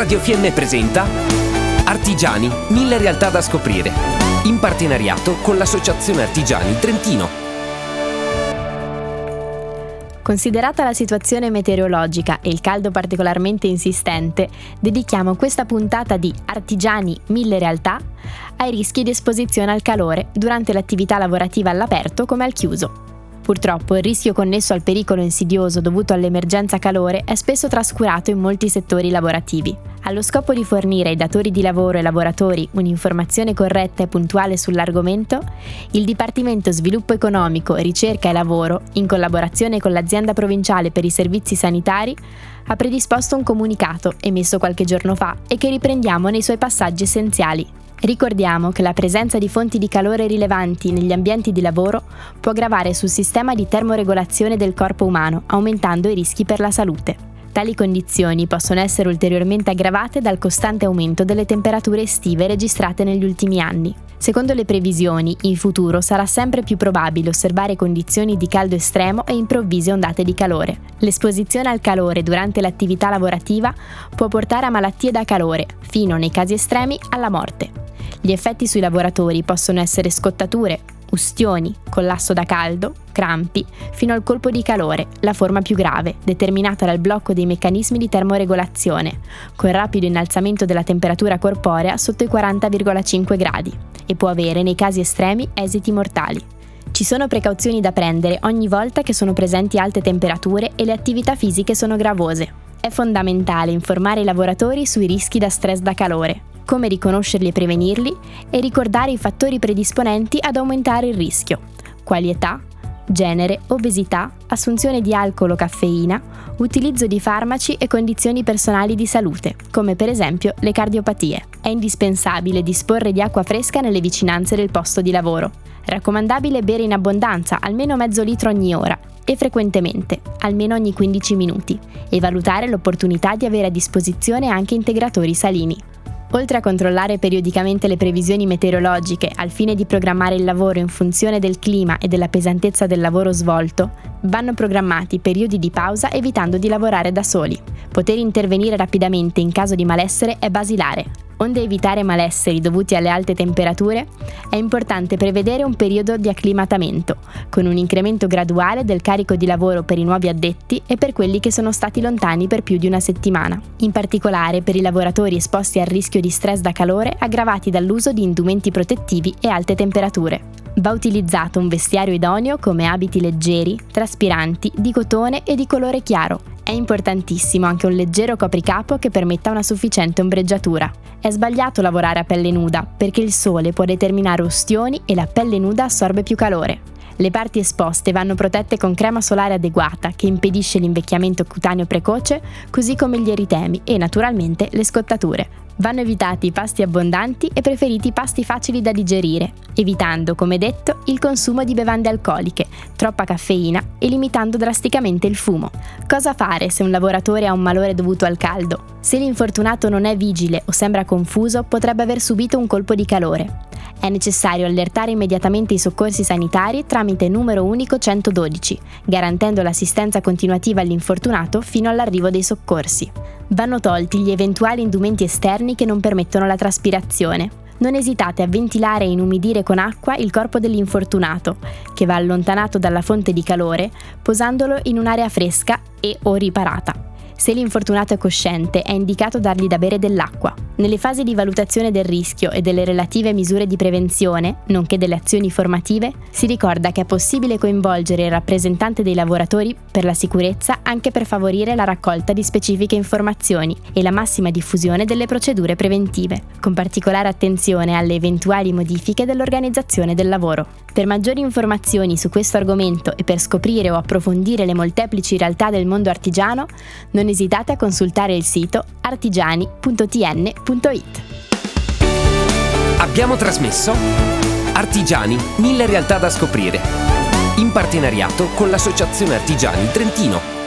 Radio FM presenta Artigiani, mille realtà da scoprire. In partenariato con l'Associazione Artigiani Trentino. Considerata la situazione meteorologica e il caldo particolarmente insistente, dedichiamo questa puntata di Artigiani mille realtà ai rischi di esposizione al calore durante l'attività lavorativa all'aperto come al chiuso. Purtroppo il rischio connesso al pericolo insidioso dovuto all'emergenza calore è spesso trascurato in molti settori lavorativi. Allo scopo di fornire ai datori di lavoro e lavoratori un'informazione corretta e puntuale sull'argomento, il Dipartimento Sviluppo Economico, Ricerca e Lavoro, in collaborazione con l'Azienda Provinciale per i Servizi Sanitari, ha predisposto un comunicato emesso qualche giorno fa e che riprendiamo nei suoi passaggi essenziali. Ricordiamo che la presenza di fonti di calore rilevanti negli ambienti di lavoro può gravare sul sistema di termoregolazione del corpo umano, aumentando i rischi per la salute. Tali condizioni possono essere ulteriormente aggravate dal costante aumento delle temperature estive registrate negli ultimi anni. Secondo le previsioni, in futuro sarà sempre più probabile osservare condizioni di caldo estremo e improvvise ondate di calore. L'esposizione al calore durante l'attività lavorativa può portare a malattie da calore, fino nei casi estremi alla morte. Gli effetti sui lavoratori possono essere scottature, ustioni, collasso da caldo, crampi, fino al colpo di calore, la forma più grave, determinata dal blocco dei meccanismi di termoregolazione, con rapido innalzamento della temperatura corporea sotto i 40,5 gradi, e può avere, nei casi estremi, esiti mortali. Ci sono precauzioni da prendere ogni volta che sono presenti alte temperature e le attività fisiche sono gravose. È fondamentale informare i lavoratori sui rischi da stress da calore, come riconoscerli e prevenirli e ricordare i fattori predisponenti ad aumentare il rischio, quali età, genere, obesità, assunzione di alcol o caffeina, utilizzo di farmaci e condizioni personali di salute, come per esempio le cardiopatie. È indispensabile disporre di acqua fresca nelle vicinanze del posto di lavoro. Raccomandabile bere in abbondanza, almeno mezzo litro ogni ora, e frequentemente, almeno ogni 15 minuti, e valutare l'opportunità di avere a disposizione anche integratori salini. Oltre a controllare periodicamente le previsioni meteorologiche al fine di programmare il lavoro in funzione del clima e della pesantezza del lavoro svolto, vanno programmati periodi di pausa evitando di lavorare da soli. Poter intervenire rapidamente in caso di malessere è basilare, Onde evitare malesseri dovuti alle alte temperature, è importante prevedere un periodo di acclimatamento, con un incremento graduale del carico di lavoro per i nuovi addetti e per quelli che sono stati lontani per più di una settimana, in particolare per i lavoratori esposti al rischio di stress da calore aggravati dall'uso di indumenti protettivi e alte temperature. Va utilizzato un vestiario idoneo come abiti leggeri, traspiranti, di cotone e di colore chiaro, è importantissimo anche un leggero copricapo che permetta una sufficiente ombreggiatura. È sbagliato lavorare a pelle nuda perché il sole può determinare ustioni e la pelle nuda assorbe più calore. Le parti esposte vanno protette con crema solare adeguata che impedisce l'invecchiamento cutaneo precoce, così come gli eritemi e naturalmente le scottature. Vanno evitati i pasti abbondanti e preferiti i pasti facili da digerire, evitando, come detto, il consumo di bevande alcoliche, troppa caffeina e limitando drasticamente il fumo. Cosa fare se un lavoratore ha un malore dovuto al caldo? Se l'infortunato non è vigile o sembra confuso, potrebbe aver subito un colpo di calore. È necessario allertare immediatamente i soccorsi sanitari tramite numero unico 112, garantendo l'assistenza continuativa all'infortunato fino all'arrivo dei soccorsi. Vanno tolti gli eventuali indumenti esterni che non permettono la traspirazione. Non esitate a ventilare e inumidire con acqua il corpo dell'infortunato, che va allontanato dalla fonte di calore, posandolo in un'area fresca e o riparata. Se l'infortunato è cosciente, è indicato dargli da bere dell'acqua. Nelle fasi di valutazione del rischio e delle relative misure di prevenzione, nonché delle azioni formative, si ricorda che è possibile coinvolgere il rappresentante dei lavoratori per la sicurezza anche per favorire la raccolta di specifiche informazioni e la massima diffusione delle procedure preventive, con particolare attenzione alle eventuali modifiche dell'organizzazione del lavoro. Per maggiori informazioni su questo argomento e per scoprire o approfondire le molteplici realtà del mondo artigiano, non esitate a consultare il sito artigiani.tn.it. Abbiamo trasmesso Artigiani, mille realtà da scoprire, in partenariato con l'Associazione Artigiani Trentino.